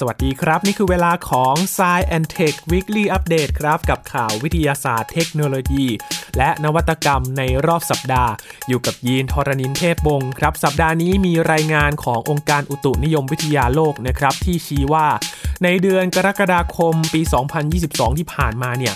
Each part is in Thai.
สวัสดีครับ นี่คือเวลาของ s ซแอนเทค Weekly Update ครับกับข่าววิทยาศาสตร์เทคโนโลยี และนวัตกรรมในรอบสัปดาห์ อยู่กับยีนทรณินเทพบงศ์ครับ สัปดาห์นี้มีรายงานขององค์การอุตุนิยมวิทยาโลกนะครับที่ชี้ว่า ในเดือนกรกฎาคมปี 2022 ที่ผ่านมาเนี่ย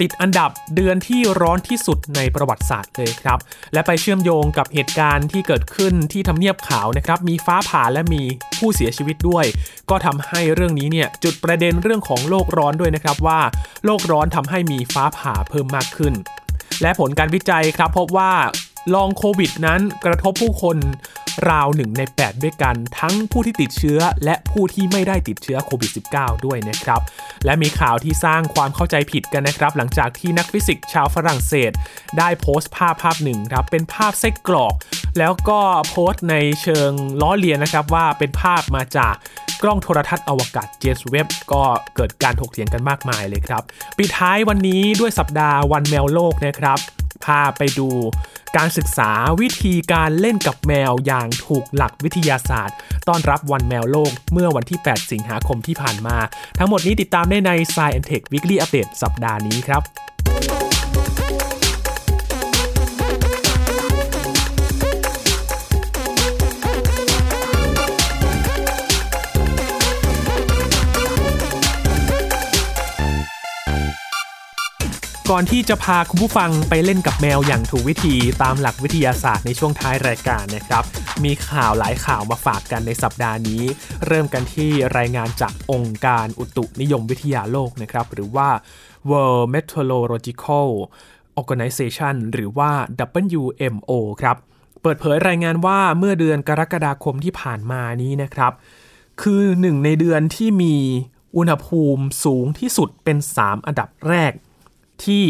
ติดอันดับเดือนที่ร้อนที่สุดในประวัติศาสตร์เลยครับ และไปเชื่อมโยงกับเหตุการณ์ที่เกิดขึ้นที่ทำเนียบขาวนะครับ มีฟ้าผ่าและมีผู้เสียชีวิตด้วย ก็ทำให้เรื่องนี้เนี่ยจุดประเด็นเรื่องของโลกร้อนด้วยนะครับว่า โลกร้อนทำให้มีฟ้าผ่าเพิ่มมากขึ้น และผลการวิจัยครับพบว่าลองโควิดนั้นกระทบผู้คน ราวหนึ่งใน 8 ด้วยกัน ทั้งผู้ที่ติดเชื้อและผู้ที่ไม่ได้ติดเชื้อโควิด -19 ด้วยนะครับ และมีข่าวที่สร้างความเข้าใจผิดกันนะครับ หลังจากที่นักฟิสิกส์ชาวฝรั่งเศส ได้โพสต์ภาพภาพหนึ่งครับเป็นภาพไส้กรอก แล้วก็โพสต์ในเชิงล้อเลียนนะครับว่าเป็นภาพมาจากกล้องโทรทัศน์อวกาศเจสเว็บก็เกิดการถกเถียงกันมากมายเลยครับ ปิดท้ายวันนี้ด้วยสัปดาห์วันแมวโลกนะครับ พาไปดู การศึกษาวิธีการเล่นกับแมวอย่างถูกหลักวิทยาศาสตร์ ต้อนรับวันแมวโลกเมื่อวันที่ 8 สิงหาคมที่ผ่านมา ทั้งหมดนี้ติดตามได้ใน Science Tech Weekly Update สัปดาห์นี้ครับ ก่อนที่จะพาคุณผู้ฟังไปเล่นกับแมวอย่างถูกวิธีตามหลักวิทยาศาสตร์ในช่วงท้ายรายการนะครับ มีข่าวหลายข่าวมาฝากกันในสัปดาห์นี้ เริ่มกันที่รายงานจากองค์การอุตุนิยมวิทยาโลกนะครับ หรือว่า World Meteorological Organization หรือว่า WMO ครับ เปิดเผยรายงานว่าเมื่อเดือนกรกฎาคมที่ผ่านมานี้นะครับ คือหนึ่งในเดือนที่มีอุณหภูมิสูงที่สุดเป็น 3 อันดับแรก ที่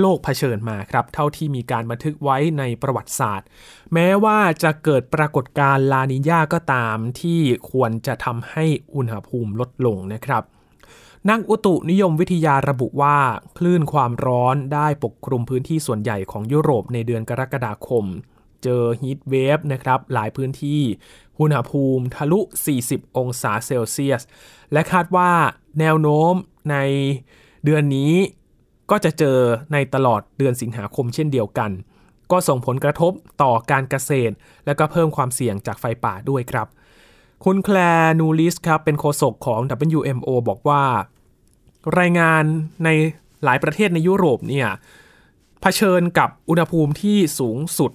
โลกเผชิญมาครับ เท่าที่มีการบันทึกไว้ในประวัติศาสตร์ แม้ว่าจะเกิดปรากฏการณ์ลานิญาก็ตามที่ควรจะทำให้อุณหภูมิลดลงนะครับ นักอุตุนิยมวิทยาระบุว่า คลื่นความร้อนได้ปกคลุมพื้นที่ส่วนใหญ่ของยุโรปในเดือนกรกฎาคม เจอฮีทเวฟนะครับหลายพื้นที่อุณหภูมิทะลุ 40 องศาเซลเซียส และคาดว่าแนวโน้มในเดือนนี้ ก็จะเจอในตลอดเดือนสิงหาคมเช่นเดียวกัน ก็ส่งผลกระทบต่อการเกษตร และก็เพิ่มความเสี่ยงจากไฟป่าด้วยครับ คุณแคลนูลิสครับเป็นโฆษกของ WMO บอกว่า รายงานในหลายประเทศในยุโรปเนี่ยเผชิญกับอุณหภูมิที่สูงสุด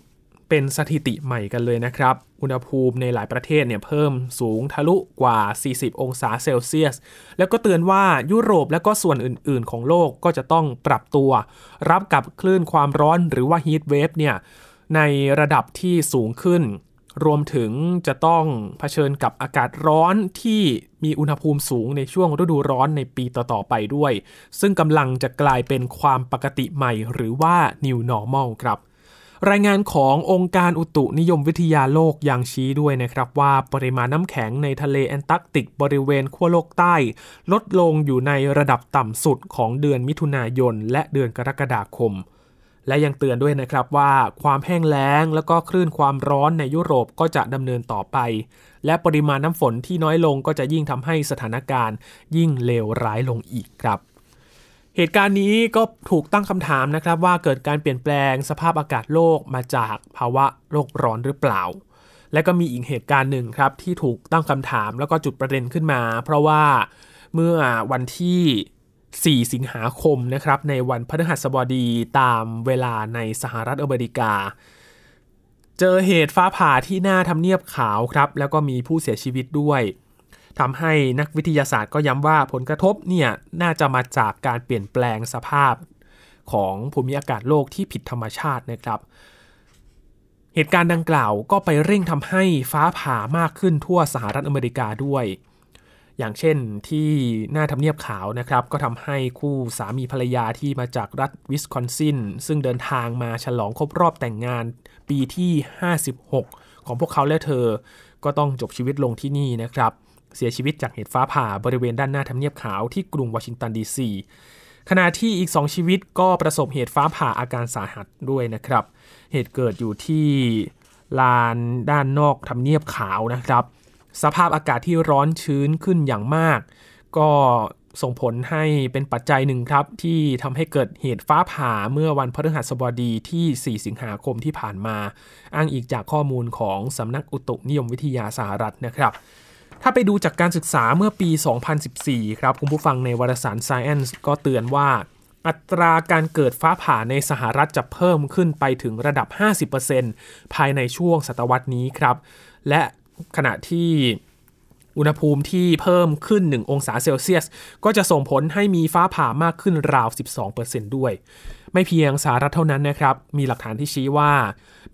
เป็นสถิติใหม่กันเลยนะครับ อุณหภูมิในหลายประเทศเนี่ยเพิ่มสูงทะลุกว่า 40 องศาเซลเซียส แล้วก็เตือนว่ายุโรปและก็ส่วนอื่น ๆ ของโลกก็จะต้องปรับตัว รับกับคลื่นความร้อนหรือว่าฮีทเวฟเนี่ยในระดับที่สูงขึ้น รวมถึงจะต้องเผชิญกับอากาศร้อนที่มีอุณหภูมิสูงในช่วงฤดูร้อนในปีต่อ ๆ ไปด้วย ซึ่งกำลังจะกลายเป็นความปกติใหม่หรือว่า new normal ครับ รายงานขององค์การอุตุนิยมวิทยาโลกยังชี้ด้วยนะครับว่าปริมาณน้ำแข็งในทะเลแอนตาร์กติกบริเวณขั้วโลกใต้ ลดลงอยู่ในระดับต่ำสุดของเดือนมิถุนายน และเดือนกรกฎาคม และยังเตือนด้วยนะครับว่าความแห้งแล้งและก็คลื่นความร้อนในยุโรปก็จะดำเนินต่อไป และปริมาณน้ำฝนที่น้อยลงก็จะยิ่งทำให้สถานการณ์ ยิ่งเลวร้ายลงอีกครับ เหตุการณ์นี้ก็ถูกตั้งคำถามนะครับว่าเกิดการเปลี่ยนแปลงสภาพอากาศโลกมาจากภาวะโลกร้อนหรือเปล่า และก็มีอีกเหตุการณ์หนึ่งครับที่ถูกตั้งคำถามแล้วก็จุดประเด็นขึ้นมา เพราะว่าเมื่อวันที่ 4 สิงหาคมนะครับในวันพฤหัสบดีตามเวลาในสหรัฐอเมริกา เจอเหตุฟ้าผ่าที่หน้าทำเนียบขาวครับแล้วก็มีผู้เสียชีวิตด้วย ทำให้นักวิทยาศาสตร์ก็ย้ำว่าผลกระทบเนี่ยน่าจะมาจากการเปลี่ยนแปลงสภาพของภูมิอากาศโลกที่ผิดธรรมชาตินะครับ เหตุการณ์ดังกล่าวก็ไปเร่งทำให้ฟ้าผ่ามากขึ้นทั่วสหรัฐอเมริกาด้วย อย่างเช่นที่หน้าทำเนียบขาวนะครับ ก็ทำให้คู่สามีภรรยาที่มาจากรัฐวิสคอนซินซึ่งเดินทางมาฉลองครบรอบแต่งงานปีที่ 56 ของพวกเขาและเธอ ก็ต้องจบชีวิตลงที่นี่นะครับ เสียชีวิตจากเหตุฟ้าผ่าบริเวณด้านหน้าทำเนียบขาวที่กรุงวอชิงตันดีซีขณะที่อีก 2 ชีวิตก็ประสบเหตุฟ้าผ่าอาการสาหัสด้วยนะครับ เหตุเกิดอยู่ที่ลานด้านนอกทำเนียบขาวนะครับ สภาพอากาศที่ร้อนชื้นขึ้นอย่างมาก ก็ส่งผลให้เป็นปัจจัยหนึ่งครับ ที่ทำให้เกิดเหตุฟ้าผ่าเมื่อวันพฤหัสบดีที่ 4 สิงหาคมที่ผ่านมา อ้างอีกจากข้อมูลของสำนักอุตุนิยมวิทยาสหรัฐนะครับ ถ้าไปดูจากการศึกษาเมื่อปี 2014 ครับคุณผู้ฟังในวารสาร Science ก็เตือนว่า อัตราการเกิดฟ้าผ่าในสหรัฐจะเพิ่มขึ้นไปถึงระดับ 50%ภายในช่วงศตวรรษนี้ครับ และขณะที่อุณหภูมิที่เพิ่มขึ้น 1 องศาเซลเซียส ก็จะส่งผลให้มีฟ้าผ่ามากขึ้นราว 12%ด้วย ไม่เพียงสหรัฐเท่านั้นนะครับ มีหลักฐานที่ชี้ว่า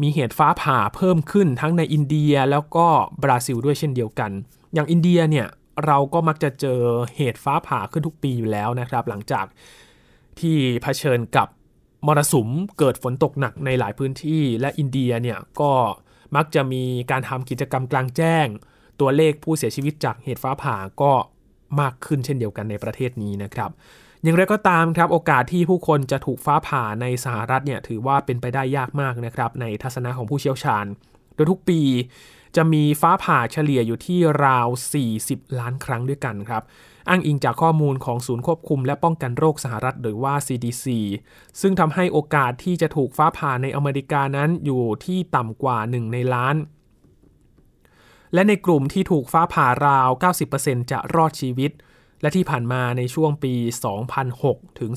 มีเหตุฟ้าผ่าเพิ่มขึ้นทั้งในอินเดียแล้วก็บราซิลด้วยเช่นเดียวกัน อย่างอินเดียเนี่ยเราก็มักจะเจอเหตุฟ้าผ่าขึ้นทุกปีอยู่แล้วนะครับ หลังจากที่เผชิญกับมรสุมเกิดฝนตกหนักในหลายพื้นที่ และอินเดียเนี่ยก็มักจะมีการทำกิจกรรมกลางแจ้ง ตัวเลขผู้เสียชีวิตจากเหตุฟ้าผ่าก็มากขึ้นเช่นเดียวกันในประเทศนี้นะครับ อย่างไรก็ตามครับโอกาสที่ผู้คนจะถูกฟ้าผ่าในสหรัฐเนี่ยถือว่าเป็นไปได้ยากมากนะครับในทัศนะของผู้เชี่ยวชาญ โดยทุกปี จะมีฟ้าผ่าเฉลี่ยอยู่ที่ราว 40 ล้านครั้งด้วยกันครับ อ้างอิงจากข้อมูลของศูนย์ควบคุมและป้องกันโรคสหรัฐหรือว่า CDC ซึ่งทำให้โอกาสที่จะถูกฟ้าผ่าในอเมริกานั้นอยู่ที่ต่ำกว่า 1 ในล้าน และในกลุ่มที่ถูกฟ้าผ่าราว 90%จะรอดชีวิตและที่ผ่านมาในช่วงปี 2006 ถึง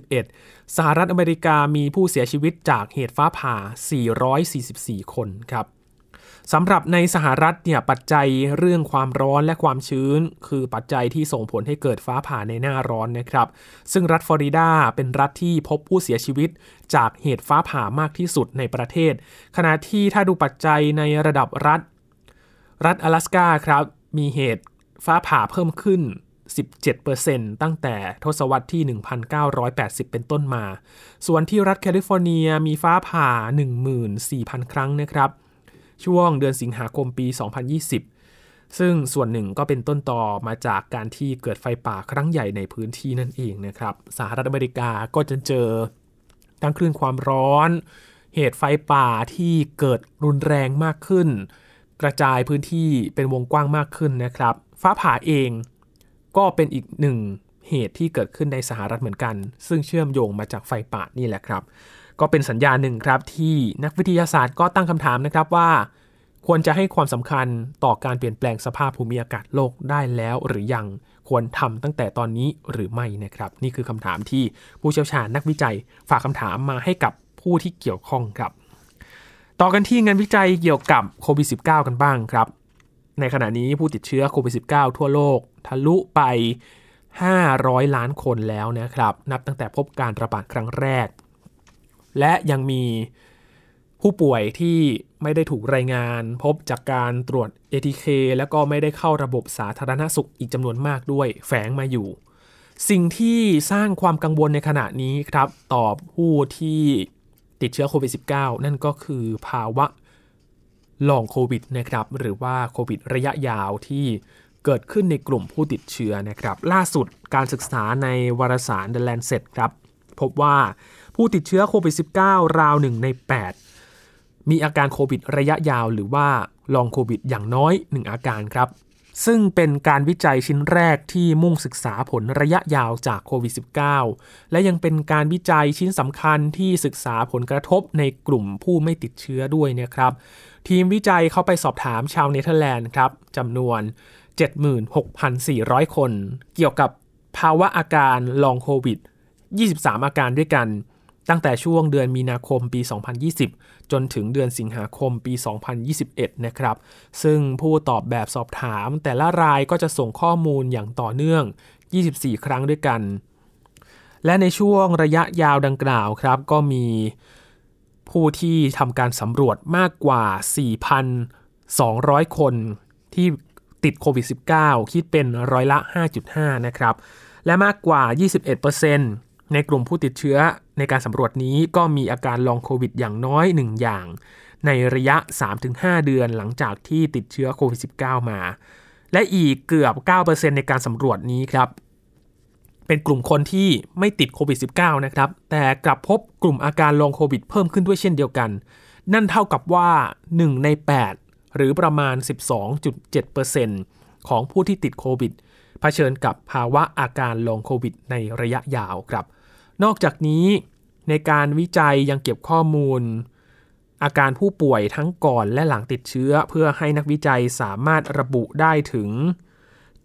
2021 สหรัฐอเมริกามีผู้เสียชีวิตจากเหตุฟ้าผ่า 444 คนครับ สำหรับในสหรัฐเนี่ยปัจจัยเรื่องความร้อนและความชื้น คือปัจจัยที่ส่งผลให้เกิดฟ้าผ่าในหน้าร้อนนะครับ ซึ่งรัฐฟลอริดาเป็นรัฐที่พบผู้เสียชีวิตจากเหตุฟ้าผ่ามากที่สุดในประเทศ ขณะที่ถ้าดูปัจจัยในระดับรัฐ รัฐ阿拉斯กาครับมีเหตุฟ้าผ่าเพิ่มขึ้น 17%ตั้งแต่ทศวรรษที่ 1980 เป็นต้นมา ส่วนที่รัฐแคลิฟอร์เนียมีฟ้าผ่า 14,000 ครั้งนะครับ ช่วงเดือนสิงหาคมปี 2020 ซึ่งส่วนหนึ่งก็เป็นต้นต่อมาจากการที่เกิดไฟป่าครั้งใหญ่ในพื้นที่นั่นเองนะครับ สหรัฐอเมริกาก็จะเจอทั้งคลื่นความร้อน เหตุไฟป่าที่เกิดรุนแรงมากขึ้น กระจายพื้นที่เป็นวงกว้างมากขึ้นนะครับ ฟ้าผ่าเองก็เป็นอีกหนึ่งเหตุที่เกิดขึ้นในสหรัฐเหมือนกัน ซึ่งเชื่อมโยงมาจากไฟป่านี่แหละครับ ก็เป็นสัญญาณหนึ่งครับที่นักวิทยาศาสตร์ก็ตั้งคำถามนะครับว่า ควรจะให้ความสำคัญต่อการเปลี่ยนแปลงสภาพภูมิอากาศโลกได้แล้วหรือยังควรทำตั้งแต่ตอนนี้หรือไม่นะครับ นี่คือคำถามที่ผู้เชี่ยวชาญนักวิจัยฝากคำถามมาให้กับผู้ที่เกี่ยวข้องครับ ต่อกันที่งานวิจัยเกี่ยวกับโควิด -19 กันบ้างครับ ในขณะนี้ผู้ติดเชื้อโควิด -19 ทั่วโลก ทะลุไป 500 ล้านคนแล้วนะครับ นับตั้งแต่พบการระบาดครั้งแรก และยังมีผู้ป่วยที่ไม่ได้ถูกรายงานพบจากการตรวจ ATK แล้วก็ไม่ได้เข้าระบบสาธารณสุขอีกจำนวนมากด้วยแฝงมาอยู่ สิ่งที่สร้างความกังวลในขณะนี้ครับ ต่อผู้ที่ติดเชื้อโควิด -19 นั่นก็คือภาวะลองโควิดนะครับ หรือว่าโควิดระยะยาวที่เกิดขึ้นในกลุ่มผู้ติดเชื้อนะครับ ล่าสุดการศึกษาในวารสาร The Lancet ครับ พบว่า ผู้ติดเชื้อโควิด -19 ราวหนึ่งใน 8 มีอาการโควิดระยะยาวหรือว่าลองโควิดอย่างน้อย 1 อาการครับ ซึ่งเป็นการวิจัยชิ้นแรกที่มุ่งศึกษาผลระยะยาวจากโควิด -19 และยังเป็นการวิจัยชิ้นสำคัญที่ศึกษาผลกระทบในกลุ่มผู้ไม่ติดเชื้อด้วยนะครับ ทีมวิจัยเข้าไปสอบถามชาวเนเธอร์แลนด์ครับจำนวน 76,400 คน เกี่ยวกับภาวะอาการลองโควิด 23 อาการด้วยกัน ตั้งแต่ช่วงเดือนมีนาคมปี 2020 จนถึงเดือนสิงหาคมปี 2021 นะครับ ซึ่งผู้ตอบแบบสอบถามแต่ละรายก็จะส่งข้อมูลอย่างต่อเนื่อง 24 ครั้งด้วยกัน และในช่วงระยะยาวดังกล่าวครับ ก็มีผู้ที่ทำการสำรวจมากกว่า 4,200 คนที่ติดโควิด -19 คิดเป็นร้อยละ 5.5 นะครับ และมากกว่า 21% ในกลุ่มผู้ติดเชื้อในการสำรวจนี้ก็มีอาการลองโควิดอย่างน้อย 1 อย่าง ในระยะ 3-5 เดือนหลังจากที่ติดเชื้อโควิด -19 มา และอีกเกือบ 9%ในการสำรวจนี้ครับ เป็นกลุ่มคนที่ไม่ติดโควิด -19 นะครับ แต่กลับพบกลุ่มอาการลองโควิดเพิ่มขึ้นด้วยเช่นเดียวกัน นั่นเท่ากับว่า 1 ใน 8 หรือประมาณ 12.7%ของผู้ที่ติดโควิดเผชิญกับภาวะอาการลองโควิดในระยะยาวครับ นอกจากนี้ในการวิจัยยังเก็บข้อมูล อาการผู้ป่วยทั้งก่อนและหลังติดเชื้อ เพื่อให้นักวิจัยสามารถระบุได้ถึง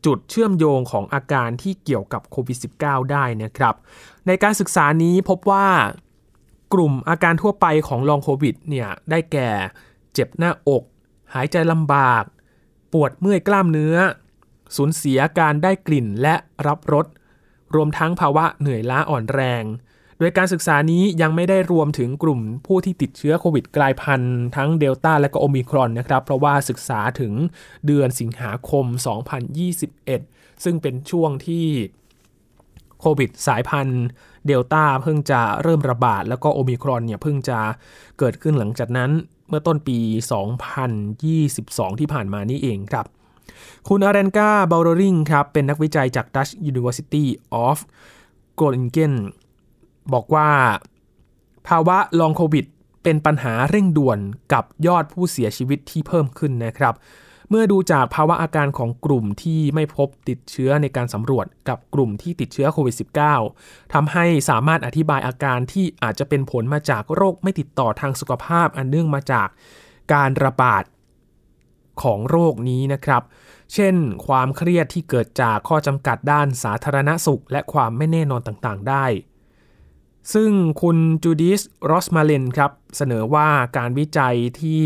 จุดเชื่อมโยงของอาการที่เกี่ยวกับโควิด -19 ได้นะครับ ในการศึกษานี้พบว่ากลุ่มอาการทั่วไปของลองโควิดเนี่ยได้แก่เจ็บหน้าอก หายใจลำบาก ปวดเมื่อยกล้ามเนื้อ สูญเสียการได้กลิ่นและรับรส รวมทั้งภาวะเหนื่อยล้าอ่อนแรง โดยการศึกษานี้ยังไม่ได้รวมถึงกลุ่มผู้ที่ติดเชื้อโควิดกลายพันธุ์ทั้งเดลต้าและก็โอมิครอนนะครับ เพราะว่าศึกษาถึงเดือนสิงหาคม 2021 ซึ่งเป็นช่วงที่โควิดสายพันธุ์เดลต้าเพิ่งจะเริ่มระบาด แล้วก็โอมิครอนเนี่ยเพิ่งจะเกิดขึ้นหลังจากนั้นเมื่อต้นปี 2022 ที่ผ่านมานี่เองครับ คุณอาเรนกาเบลโรริงครับเป็นนักวิจัยจาก Dutch University of Groningen บอกว่า ภาวะลองโควิดเป็นปัญหาเร่งด่วนกับยอดผู้เสียชีวิตที่เพิ่มขึ้นนะครับ เมื่อดูจากภาวะอาการของกลุ่มที่ไม่พบติดเชื้อในการสำรวจกับกลุ่มที่ติดเชื้อโควิด -19 ทำให้สามารถอธิบายอาการที่อาจจะเป็นผลมาจากโรคไม่ติดต่อทางสุขภาพอันเนื่องมาจากการระบาดของโรคนี้นะครับ เช่น ความเครียดที่เกิดจากข้อจำกัดด้านสาธารณสุข และความไม่แน่นอนต่างๆ ได้ ซึ่งคุณจูดิสโรสมาเลนครับ เสนอว่าการวิจัยที่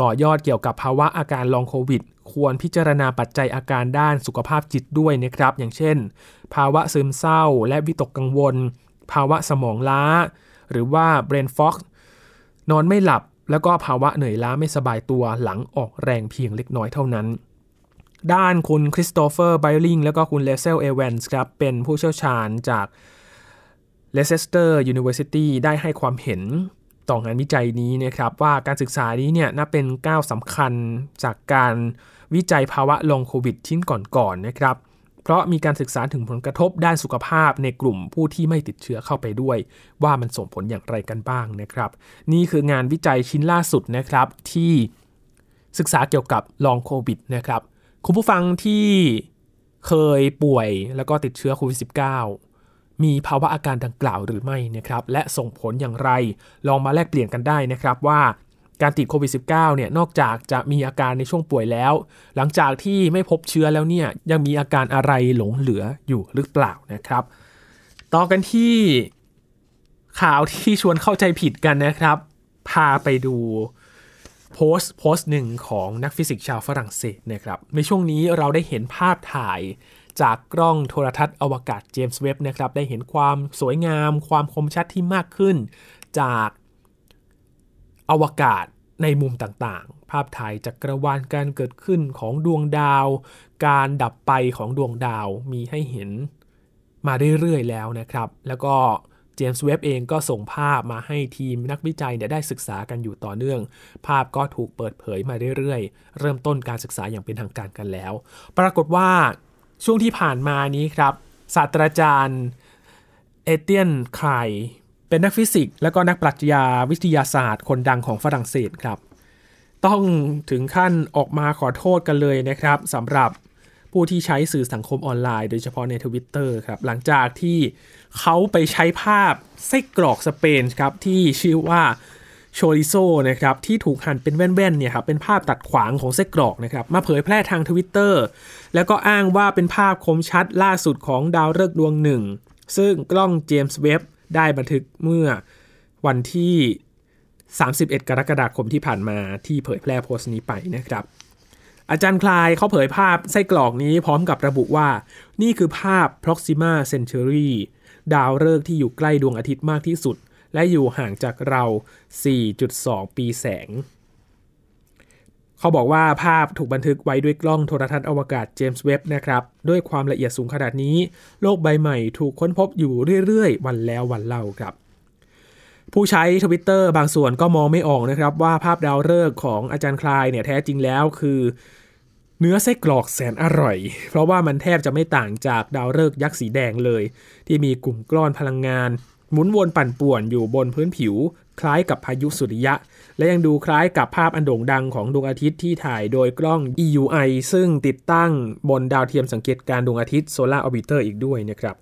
ต่อยอดเกี่ยวกับภาวะอาการลองโควิด ควรพิจารณาปัจจัยอาการด้านสุขภาพจิตด้วยนะครับ อย่างเช่น ภาวะซึมเศร้าและวิตกกังวล ภาวะสมองล้า หรือว่า brain fog นอนไม่หลับแล้วก็ภาวะเหนื่อยล้าไม่สบายตัวหลังออกแรงเพียงเล็กน้อยเท่านั้น ด้านคุณคริสโตเฟอร์ไบลิงแล้วก็คุณเลเซลเอเวนส์ครับ เป็นผู้เชี่ยวชาญจาก Leicester University ได้ให้ความเห็นต่องานวิจัยนี้นะครับว่าการศึกษานี้เนี่ยนับเป็นก้าวสำคัญจากการวิจัยภาวะ Long COVID ชิ้นก่อนๆนะครับ เพราะมีการศึกษาถึงผลกระทบด้านสุขภาพในกลุ่มผู้ที่ไม่ติดเชื้อเข้าไปด้วย ว่ามันส่งผลอย่างไรกันบ้างนะครับ นี่คืองานวิจัยชิ้นล่าสุดนะครับที่ศึกษาเกี่ยวกับลองโควิดนะครับ คุณผู้ฟังที่เคยป่วยแล้วก็ติดเชื้อโควิด -19 มีภาวะอาการดังกล่าวหรือไม่นะครับและส่งผลอย่างไรลองมาแลกเปลี่ยนกันได้นะครับว่าการติดโควิด -19 เนี่ยนอกจากจะมีอาการในช่วงป่วยแล้ว หลังจากที่ไม่พบเชื้อแล้วเนี่ยยังมีอาการอะไรหลงเหลืออยู่หรือเปล่านะครับ ต่อกันที่ข่าวที่ชวนเข้าใจผิดกันนะครับ พาไปดู โพสต์โพสต์หนึ่งของนักฟิสิกส์ชาวฝรั่งเศสนะครับ ในช่วงนี้เราได้เห็นภาพถ่ายจากกล้องโทรทัศน์อวกาศเจมส์เว็บนะครับ ได้เห็นความสวยงาม ความคมชัดที่มากขึ้น จากอวกาศในมุมต่างๆ ภาพถ่ายจักรวาลการเกิดขึ้นของดวงดาว การดับไปของดวงดาวมีให้เห็นมาเรื่อยๆแล้วนะครับ แล้วก็เจมส์เว็บเองก็ส่งภาพมาให้ทีมนักวิจัยเนี่ยได้ศึกษากันอยู่ต่อเนื่อง ภาพก็ถูกเปิดเผยมาเรื่อยๆ เริ่มต้นการศึกษาอย่างเป็นทางการกันแล้ว ปรากฏว่าช่วงที่ผ่านมานี้ครับศาสตราจารย์เอเตียนไครเป็นนักฟิสิกส์และก็นักปรัชญาวิทยาศาสตร์คนดังของฝรั่งเศสครับ ต้องถึงขั้นออกมาขอโทษกันเลยนะครับสำหรับ ผู้ที่ใช้สื่อสังคมออนไลน์โดยเฉพาะในทวิตเตอร์ครับ หลังจากที่เขาไปใช้ภาพไส้กรอกสเปนครับที่ชื่อว่าโชริโซนะครับที่ถูกหั่นเป็นแว่นๆเนี่ยครับเป็นภาพตัดขวางของไส้กรอกนะครับมาเผยแพร่ทางทวิตเตอร์แล้วก็อ้างว่าเป็นภาพคมชัดล่าสุดของดาวฤกษ์ดวงหนึ่ง ซึ่งกล้องเจมส์เว็บได้บันทึกเมื่อวันที่ 31 กรกฎาคมที่ผ่านมาที่เผยแพร่โพสต์นี้ไปนะครับ อาจารย์คลายเขาเผยภาพไส้กรอกนี้พร้อมกับระบุว่า นี่คือภาพ Proxima Centauri ดาวฤกษ์ที่อยู่ใกล้ดวงอาทิตย์มากที่สุด และอยู่ห่างจากเรา 4.2 ปีแสง เขาบอกว่าภาพถูกบันทึกไว้ด้วยกล้องโทรทัศน์อวกาศเจมส์เว็บนะครับ ด้วยความละเอียดสูงขนาดนี้ โลกใบใหม่ถูกค้นพบอยู่เรื่อยๆ วันแล้ววันเล่าครับผู้ใช้ทวิตเตอร์บางส่วนก็มองไม่ออกนะครับว่าภาพดาวฤกษ์ของอาจารย์คลายเนี่ยแท้จริงแล้วคือ เนื้อไส้กรอกแสนอร่อย เพราะว่ามันแทบจะไม่ต่างจากดาวฤกษ์ยักษ์สีแดงเลย ที่มีกลุ่มก้อนพลังงาน หมุนวนปั่นป่วนอยู่บนพื้นผิว คล้ายกับพายุสุริยะ และยังดูคล้ายกับภาพอันโด่งดังของดวงอาทิตย์ที่ถ่ายโดยกล้อง EUI ซึ่งติดตั้งบนดาวเทียมสังเกตการดวงอาทิตย์ Solar Orbiter อีกด้วยนะครับ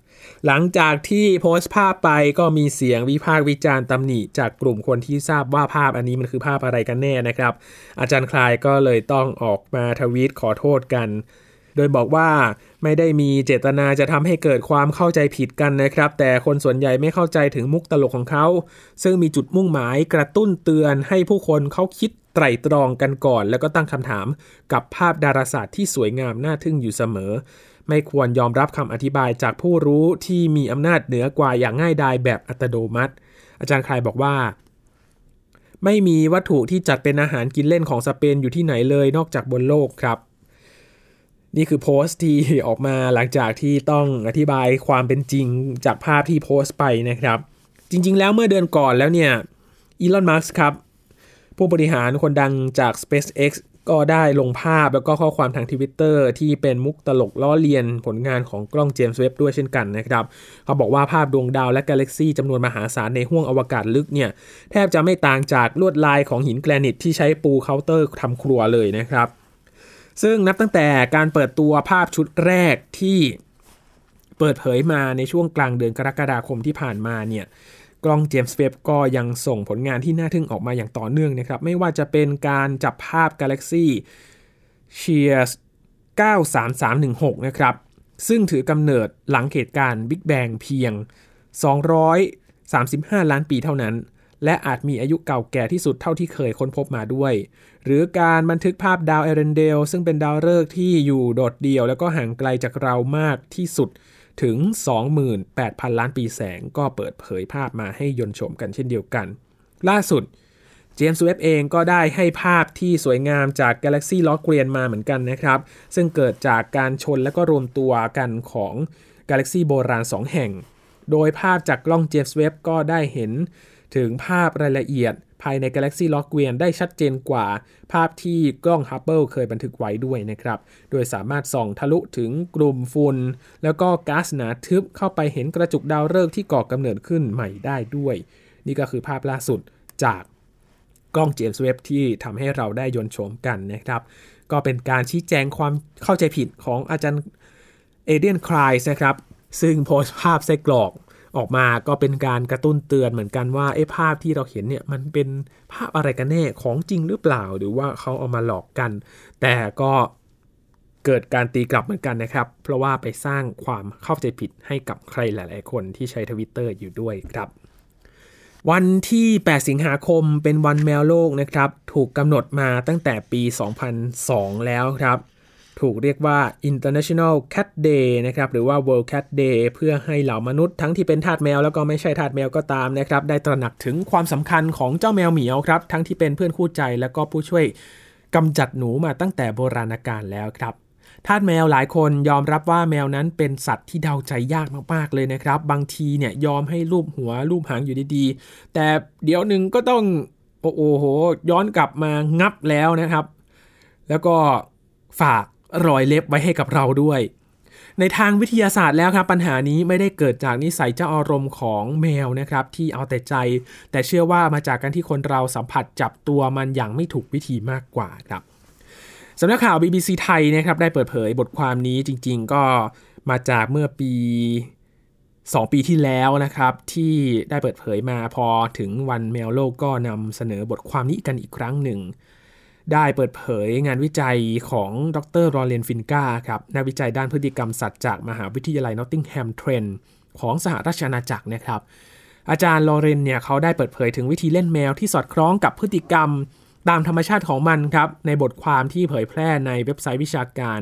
หลังจากที่โพสต์ภาพไปก็มีเสียงวิพากษ์วิจารณ์ตำหนิจากกลุ่มคนที่ทราบว่าภาพอันนี้มันคือภาพอะไรกันแน่นะครับ อาจารย์คลายก็เลยต้องออกมาทวีตขอโทษกัน โดยบอกว่าไม่ได้มีเจตนาจะทำให้เกิดความเข้าใจผิดกันนะครับ แต่คนส่วนใหญ่ไม่เข้าใจถึงมุกตลกของเขา ซึ่งมีจุดมุ่งหมายกระตุ้นเตือนให้ผู้คนเขาคิดไตร่ตรองกันก่อน แล้วก็ตั้งคำถามกับภาพดาราศาสตร์ที่สวยงามน่าทึ่งอยู่เสมอ ไม่ควรยอมรับคำอธิบายจากผู้รู้ที่มีอำนาจเหนือกว่าอย่างง่ายดายแบบอัตโนมัติ อาจารย์คลายบอกว่าไม่มีวัตถุที่จัดเป็นอาหารกินเล่นของสเปนอยู่ที่ไหนเลยนอกจากบนโลกครับ นี่คือโพสต์ที่ออกมาหลังจากที่ต้องอธิบายความเป็นจริงจากภาพที่โพสต์ไปนะครับ จริง ๆ แล้วเมื่อเดือนก่อนแล้วเนี่ยอีลอนมัสก์ครับ ผู้บริหารคนดังจาก SpaceX ก็ได้ลงภาพแล้วก็ข้อความทางทวิตเตอร์ที่เป็นมุกตลกล้อเลียนผลงานของกล้องเจมส์เว็บด้วยเช่นกันนะครับ เขาบอกว่าภาพดวงดาวและกาแล็กซีจำนวนมหาศาลในห้วงอวกาศลึกเนี่ย แทบจะไม่ต่างจากลวดลายของหินแกรนิตที่ใช้ปูเคาน์เตอร์ทำครัวเลยนะครับ ซึ่งนับตั้งแต่การเปิดตัวภาพชุดแรกที่เปิดเผยมาในช่วงกลางเดือนกรกฎาคมที่ผ่านมาเนี่ยกล้องเจมส์เวบก็ยังส่งผลงานที่น่าทึ่งออกมาอย่างต่อเนื่องนะครับ ไม่ว่าจะเป็นการจับภาพกาแล็กซี่ CEERS-93316 นะครับ ซึ่งถือกำเนิดหลังเหตุการณ์บิ๊กแบงเพียง 235 ล้านปีเท่านั้น และอาจมีอายุเก่าแก่ที่สุดเท่าที่เคยค้นพบมาด้วย หรือการบันทึกภาพดาวเอเรนเดล ซึ่งเป็นดาวฤกษ์ที่อยู่โดดเดี่ยว แล้วก็ห่างไกลจากเรามากที่สุดถึง 28,000 ล้านปีแสง ก็เปิดเผยภาพมาให้ยลชมกันเช่นเดียวกัน ล่าสุดเจมส์เว็บเองก็ได้ให้ภาพที่สวยงามจากกาแล็กซี่ล้อเกวียนมาเหมือนกันนะครับ ซึ่งเกิดจากการชนและก็รวมตัวกันของกาแล็กซี่โบราณ 2 แห่ง โดยภาพจากกล้องเจมส์เว็บก็ได้เห็น ถึงภาพรายละเอียดภายในกาแล็กซี่ล้อเกวียนได้ชัดเจนกว่าภาพที่กล้องฮับเบิลเคยบันทึกไว้ด้วยนะครับ โดยสามารถส่องทะลุถึงกลุ่มฝุ่นแล้วก็ก๊าซหนาทึบเข้าไปเห็นกระจุกดาวฤกษ์ที่ก่อกำเนิดขึ้นใหม่ได้ด้วย นี่ก็คือภาพล่าสุดจากกล้องเจมส์เว็บที่ทำให้เราได้ยนต์ชมกันนะครับ ก็เป็นการชี้แจงความเข้าใจผิดของอาจารย์เอเดียนคลายนะครับ ซึ่งโพสต์ภาพไส้กรอก ออกมาก็เป็นการกระตุ้นเตือนเหมือนกันว่าไอ้ภาพที่เราเห็นเนี่ยมันเป็นภาพอะไรกันแน่ของจริงหรือเปล่า หรือว่าเขาเอามาหลอกกัน แต่ก็เกิดการตีกลับเหมือนกันนะครับ เพราะว่าไปสร้างความเข้าใจผิดให้กับใครหลาย ๆ คนที่ใช้ทวิตเตอร์อยู่ด้วยครับวันที่ 8 สิงหาคมเป็นวันแมวโลกนะครับ ถูกกำหนดมาตั้งแต่ปี 2002 แล้วครับ ถูกเรียกว่า International Cat Day นะครับหรือว่า World Cat Day เพื่อให้เหล่ามนุษย์ทั้งที่เป็นทาสแมวแล้วก็ไม่ใช่ทาสแมวก็ตามนะครับได้ตระหนักถึงความสำคัญของเจ้าแมวเหมียวครับทั้งที่เป็นเพื่อนคู่ใจแล้วก็ผู้ช่วยกำจัดหนูมาตั้งแต่โบราณกาลแล้วครับทาสแมวหลายคนยอมรับว่าแมวนั้นเป็นสัตว์ที่เดาใจยากมากๆเลยนะครับ บางทีเนี่ยยอมให้รูปหัวรูปหางอยู่ดีๆ แต่เดี๋ยวหนึ่งก็ต้องโอ้โหย้อนกลับมางับแล้วนะครับ แล้วก็ฝาก รอยเล็บไว้ให้กับเราด้วย ในทางวิทยาศาสตร์แล้วครับปัญหานี้ไม่ได้เกิดจากนิสัยเจ้าอารมณ์ของแมวนะครับที่เอาแต่ใจ แต่เชื่อว่ามาจากการที่คนเราสัมผัสจับตัวมันอย่างไม่ถูกวิธีมากกว่าครับสำนักข่าว BBC ไทยนะครับได้เปิดเผยบทความนี้จริง ๆ ก็มาจากเมื่อปี 2 ปีที่แล้วนะครับ ที่ได้เปิดเผยมาพอถึงวันแมวโลกก็นำเสนอบทความนี้กันอีกครั้งหนึ่ง ได้เปิดเผยงานวิจัยของดร.ลอเรนฟินกาครับนักวิจัยด้านพฤติกรรมสัตว์จากมหาวิทยาลัยนอตติงแฮมเทรนต์ของสหราชอาณาจักรนะครับอาจารย์ลอเรนเนี่ยเขาได้เปิดเผยถึงวิธีเล่นแมวที่สอดคล้องกับพฤติกรรมตามธรรมชาติของมันครับ ในบทความที่เผยแพร่ในเว็บไซต์วิชาการ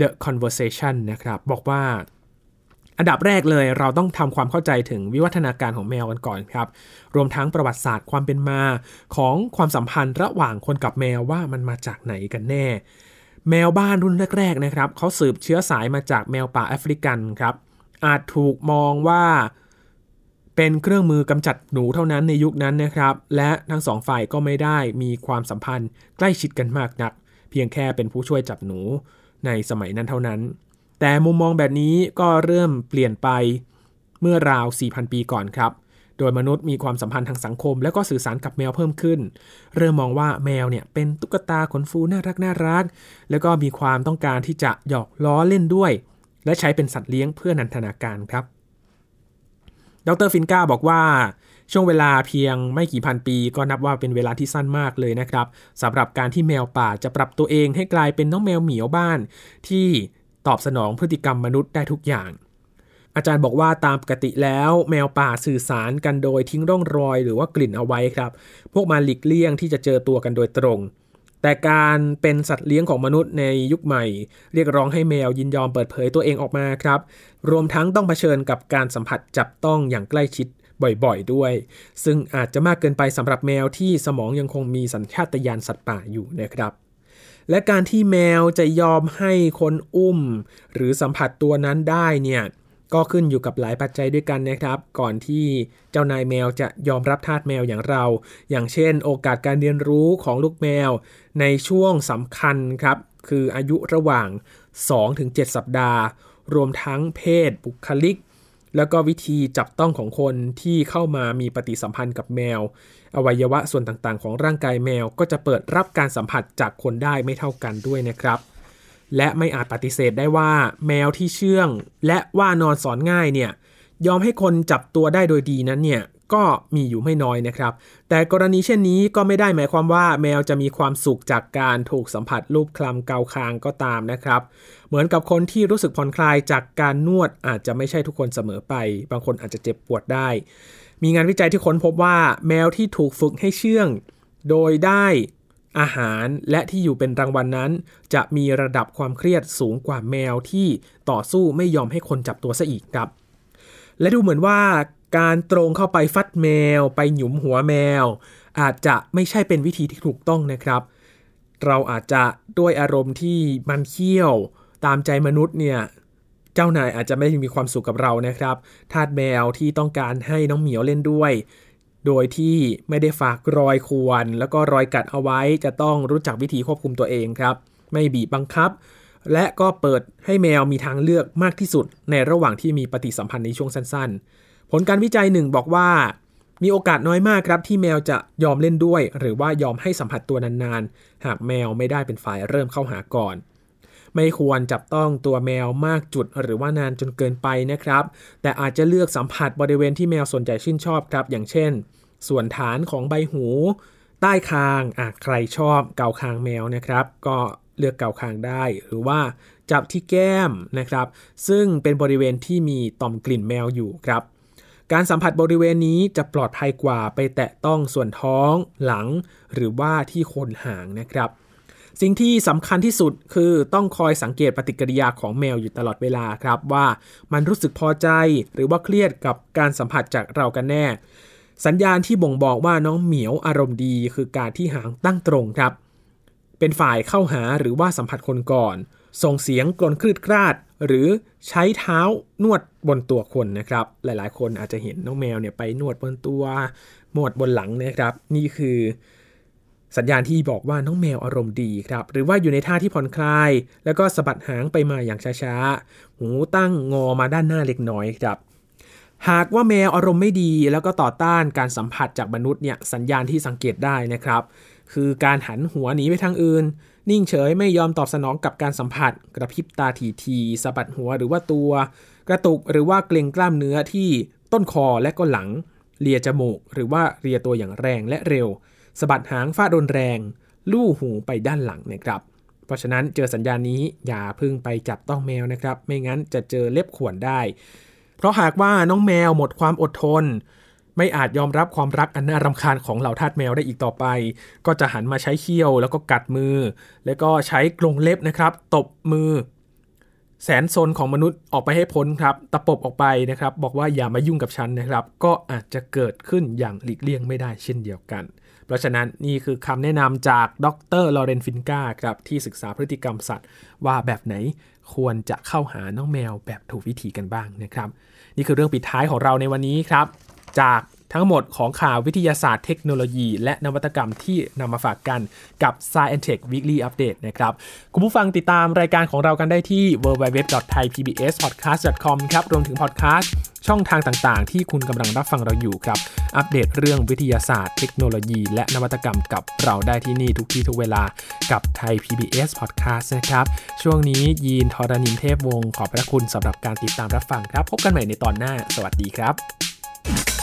The Conversation นะครับ บอกว่า อันดับแรกเลยเราต้องทำความเข้าใจถึงวิวัฒนาการของแมวกันก่อนครับ รวมทั้งประวัติศาสตร์ความเป็นมาของความสัมพันธ์ระหว่างคนกับแมวว่ามันมาจากไหนกันแน่ แมวบ้านรุ่นแรกๆนะครับเขาสืบเชื้อสายมาจากแมวป่าแอฟริกันครับ อาจถูกมองว่าเป็นเครื่องมือกำจัดหนูเท่านั้นในยุคนั้นนะครับ และทั้งสองฝ่ายก็ไม่ได้มีความสัมพันธ์ใกล้ชิดกันมากนัก เพียงแค่เป็นผู้ช่วยจับหนูในสมัยนั้นเท่านั้น แต่มุมมองแบบนี้ก็เริ่มเปลี่ยนไปเมื่อราว 4,000 ปีก่อนครับ โดยมนุษย์มีความสัมพันธ์ทางสังคม และก็สื่อสารกับแมวเพิ่มขึ้น เริ่มมองว่าแมวเนี่ยเป็นตุ๊กตาขนฟูน่ารักน่ารัก แล้วก็มีความต้องการที่จะหยอกล้อเล่นด้วย และใช้เป็นสัตว์เลี้ยงเพื่อนันทนาการครับ ดรฟินกาบอกว่าช่วงเวลาเพียงไม่กี่พันปีก็นับว่าเป็นเวลาที่สั้นมากเลยนะครับสำหรับการที่แมวป่าจะปรับตัวเองให้กลายเป็นน้องแมวเหมียวบ้าน ที่ ตอบสนองพฤติกรรมมนุษย์ได้ทุกอย่าง อาจารย์บอกว่าตามปกติแล้วแมวป่าสื่อสารกันโดยทิ้งร่องรอยหรือว่ากลิ่นเอาไว้ครับ พวกมันหลีกเลี่ยงที่จะเจอตัวกันโดยตรง แต่การเป็นสัตว์เลี้ยงของมนุษย์ในยุคใหม่ เรียกร้องให้แมวยินยอมเปิดเผยตัวเองออกมาครับ รวมทั้งต้องเผชิญกับการสัมผัสจับต้องอย่างใกล้ชิดบ่อยๆ ด้วย ซึ่งอาจจะมากเกินไปสำหรับแมวที่สมองยังคงมีสัญชาตญาณสัตว์ป่าอยู่นะครับ และการที่แมวจะยอมให้คนอุ้ม หรือสัมผัสตัวนั้นได้เนี่ยก็ขึ้นอยู่กับหลายปัจจัยด้วยกันนะครับ ก่อนที่เจ้านายแมวจะยอมรับทาสแมวอย่างเรา อย่างเช่น โอกาสการเรียนรู้ของลูกแมว ในช่วงสำคัญครับ คืออายุระหว่าง 2-7 สัปดาห์ รวมทั้งเพศบุคลิก แล้วก็วิธีจับต้องของคนที่เข้ามามีปฏิสัมพันธ์กับแมว อวัยวะส่วนต่างๆ ของร่างกายแมว ก็จะเปิดรับการสัมผัสจากคนได้ไม่เท่ากันด้วยนะครับ และไม่อาจปฏิเสธได้ว่า แมวที่เชื่อง และว่านอนสอนง่ายเนี่ยยอมให้คนจับตัวได้โดยดีนั้นเนี่ยก็มีอยู่ไม่น้อยนะครับ แต่กรณีเช่นนี้ก็ไม่ได้หมายความว่าแมวจะมีความสุขจากการถูกสัมผัสรูปคลำเกาคางก็ตามนะครับ เหมือนกับคนที่รู้สึกผ่อนคลายจากการนวดอาจจะไม่ใช่ทุกคนเสมอไป บางคนอาจจะเจ็บปวดได้ มีงานวิจัยที่ค้นพบว่าแมวที่ถูกฝึกให้เชื่อง โดยได้อาหารและที่อยู่เป็นรางวัลนนั้น จะมีระดับความเครียดสูงกว่าแมวที่ต่อสู้ไม่ยอมให้คนจับตัวซะอีกครับ และดูเหมือนว่าการตรงเข้าไปฟัดแมว ไปหยุมหัวแมว อาจจะไม่ใช่เป็นวิธีที่ถูกต้องนะครับ เราอาจจะด้วยอารมณ์ที่มันเขี้ยว ตามใจมนุษย์เนี่ย เจ้านายอาจจะไม่มีความสุขกับเรานะครับทาสแมวที่ต้องการให้น้องเหมียวเล่นด้วย โดยที่ไม่ได้ฝากรอยควร แล้วก็รอยกัดเอาไว้จะต้องรู้จักวิธีควบคุมตัวเองครับ ไม่บีบบังคับ และก็เปิดให้แมวมีทางเลือกมากที่สุด ในระหว่างที่มีปฏิสัมพันธ์ในช่วงสั้น ๆ ผลการวิจัยหนึ่งบอกว่ามีโอกาสน้อยมากครับที่แมวจะยอมเล่นด้วย หรือว่ายอมให้สัมผัสตัวนานๆ หากแมวไม่ได้เป็นฝ่ายเริ่มเข้าหาก่อน ไม่ควรจับต้องตัวแมวมากจุดหรือว่านานจนเกินไปนะครับ แต่อาจจะเลือกสัมผัสบริเวณที่แมวสนใจชื่นชอบครับ อย่างเช่น ส่วนฐานของใบหู ใต้คางอะใครชอบเกาคางแมวนะครับ ก็เลือกเกาคางได้ หรือว่าจับที่แก้มนะครับ ซึ่งเป็นบริเวณที่มีต่อมกลิ่นแมวอยู่ครับการสัมผัสบริเวณนี้จะปลอดภัยกว่าไปแตะต้องส่วนท้อง หลัง หรือว่าที่โคนหางนะครับ สิ่งที่สำคัญที่สุดคือต้องคอยสังเกตปฏิกิริยาของแมวอยู่ตลอดเวลาครับว่ามันรู้สึกพอใจหรือว่าเครียดกับการสัมผัสจากเรากันแน่ สัญญาณที่บ่งบอกว่าน้องเหมียวอารมณ์ดี คือการที่หางตั้งตรงครับ เป็นฝ่ายเข้าหาหรือว่าสัมผัสคนก่อน ส่งเสียงกลนคลืดคลาด หรือใช้เท้านวดบนตัวคนนะครับ หลายๆ คนอาจจะเห็นน้องแมวเนี่ยไปนวดบนตัวหมวดบนหลังนะครับ นี่คือ สัญญาณที่บอกว่าน้องแมวอารมณ์ดีครับ หรือว่าอยู่ในท่าที่ผ่อนคลาย แล้วก็สะบัดหางไปมาอย่างช้าๆ หูตั้งงอมาด้านหน้าเล็กน้อยครับ หากว่าแมวอารมณ์ไม่ดี แล้วก็ต่อต้านการสัมผัสจากมนุษย์เนี่ยสัญญาณที่สังเกตได้นะครับ คือการหันหัวหนีไปทางอื่น นิ่งเฉยไม่ยอมตอบสนองกับการสัมผัส กระพริบตาทีทีสะบัดหัวหรือว่าตัว กระตุกหรือว่าเกร็งกล้ามเนื้อที่ต้นคอและก็หลังเลียจมูก หรือว่าเลียตัวอย่างแรงและเร็ว สะบัดหางฟาดนแรง ลู่หูไปด้านหลังนะครับ เพราะฉะนั้นเจอสัญญาณนี้อย่าพึ่งไปจับต้องแมวนะครับ ไม่งั้นจะเจอเล็บข่วนได้ เพราะหากว่าน้องแมวหมดความอดทน ไม่อาจยอมรับความรักอันน่ารำคาญของเหล่าทาสแมวได้อีกต่อไป ก็จะหันมาใช้เขี้ยวแล้วก็กัดมือ แล้วก็ใช้กรงเล็บนะครับ ตบมือแสนซนของมนุษย์ออกไปให้พ้นครับตะปบออกไปนะครับ บอกว่าอย่ามายุ่งกับฉันนะครับ ก็อาจจะเกิดขึ้นอย่างหลีกเลี่ยงไม่ได้เช่นเดียวกัน เพราะฉะนั้นนี่คือคำแนะนำจากดรลอเรนฟินกาครับที่ศึกษาพฤติกรรมสัตว์ ว่าแบบไหนควรจะเข้าหาน้องแมวแบบถูกวิธีกันบ้างนะครับ นี่คือเรื่องปิดท้ายของเราในวันนี้ครับ จากทั้งหมดของข่าววิทยาศาสตร์เทคโนโลยี และนวัตกรรมที่นำมาฝากกันกับ Science Tech Weekly Update นะครับ คุณผู้ฟังติดตามรายการของเรากันได้ที่ www.thaipbspodcast.com ครับ รวมถึงพอดแคสต์ ช่องทางต่างๆ ที่คุณกำลังรับฟังเราอยู่ครับ อัปเดตเรื่องวิทยาศาสตร์ เทคโนโลยี และนวัตกรรมกับเราได้ที่นี่ทุกที่ทุกเวลากับไทย PBS Podcast นะครับ ช่วงนี้ยีนทอรานินเทพวงศ์ขอบพระคุณสำหรับการติดตามรับฟังครับ พบกันใหม่ในตอนหน้า สวัสดีครับ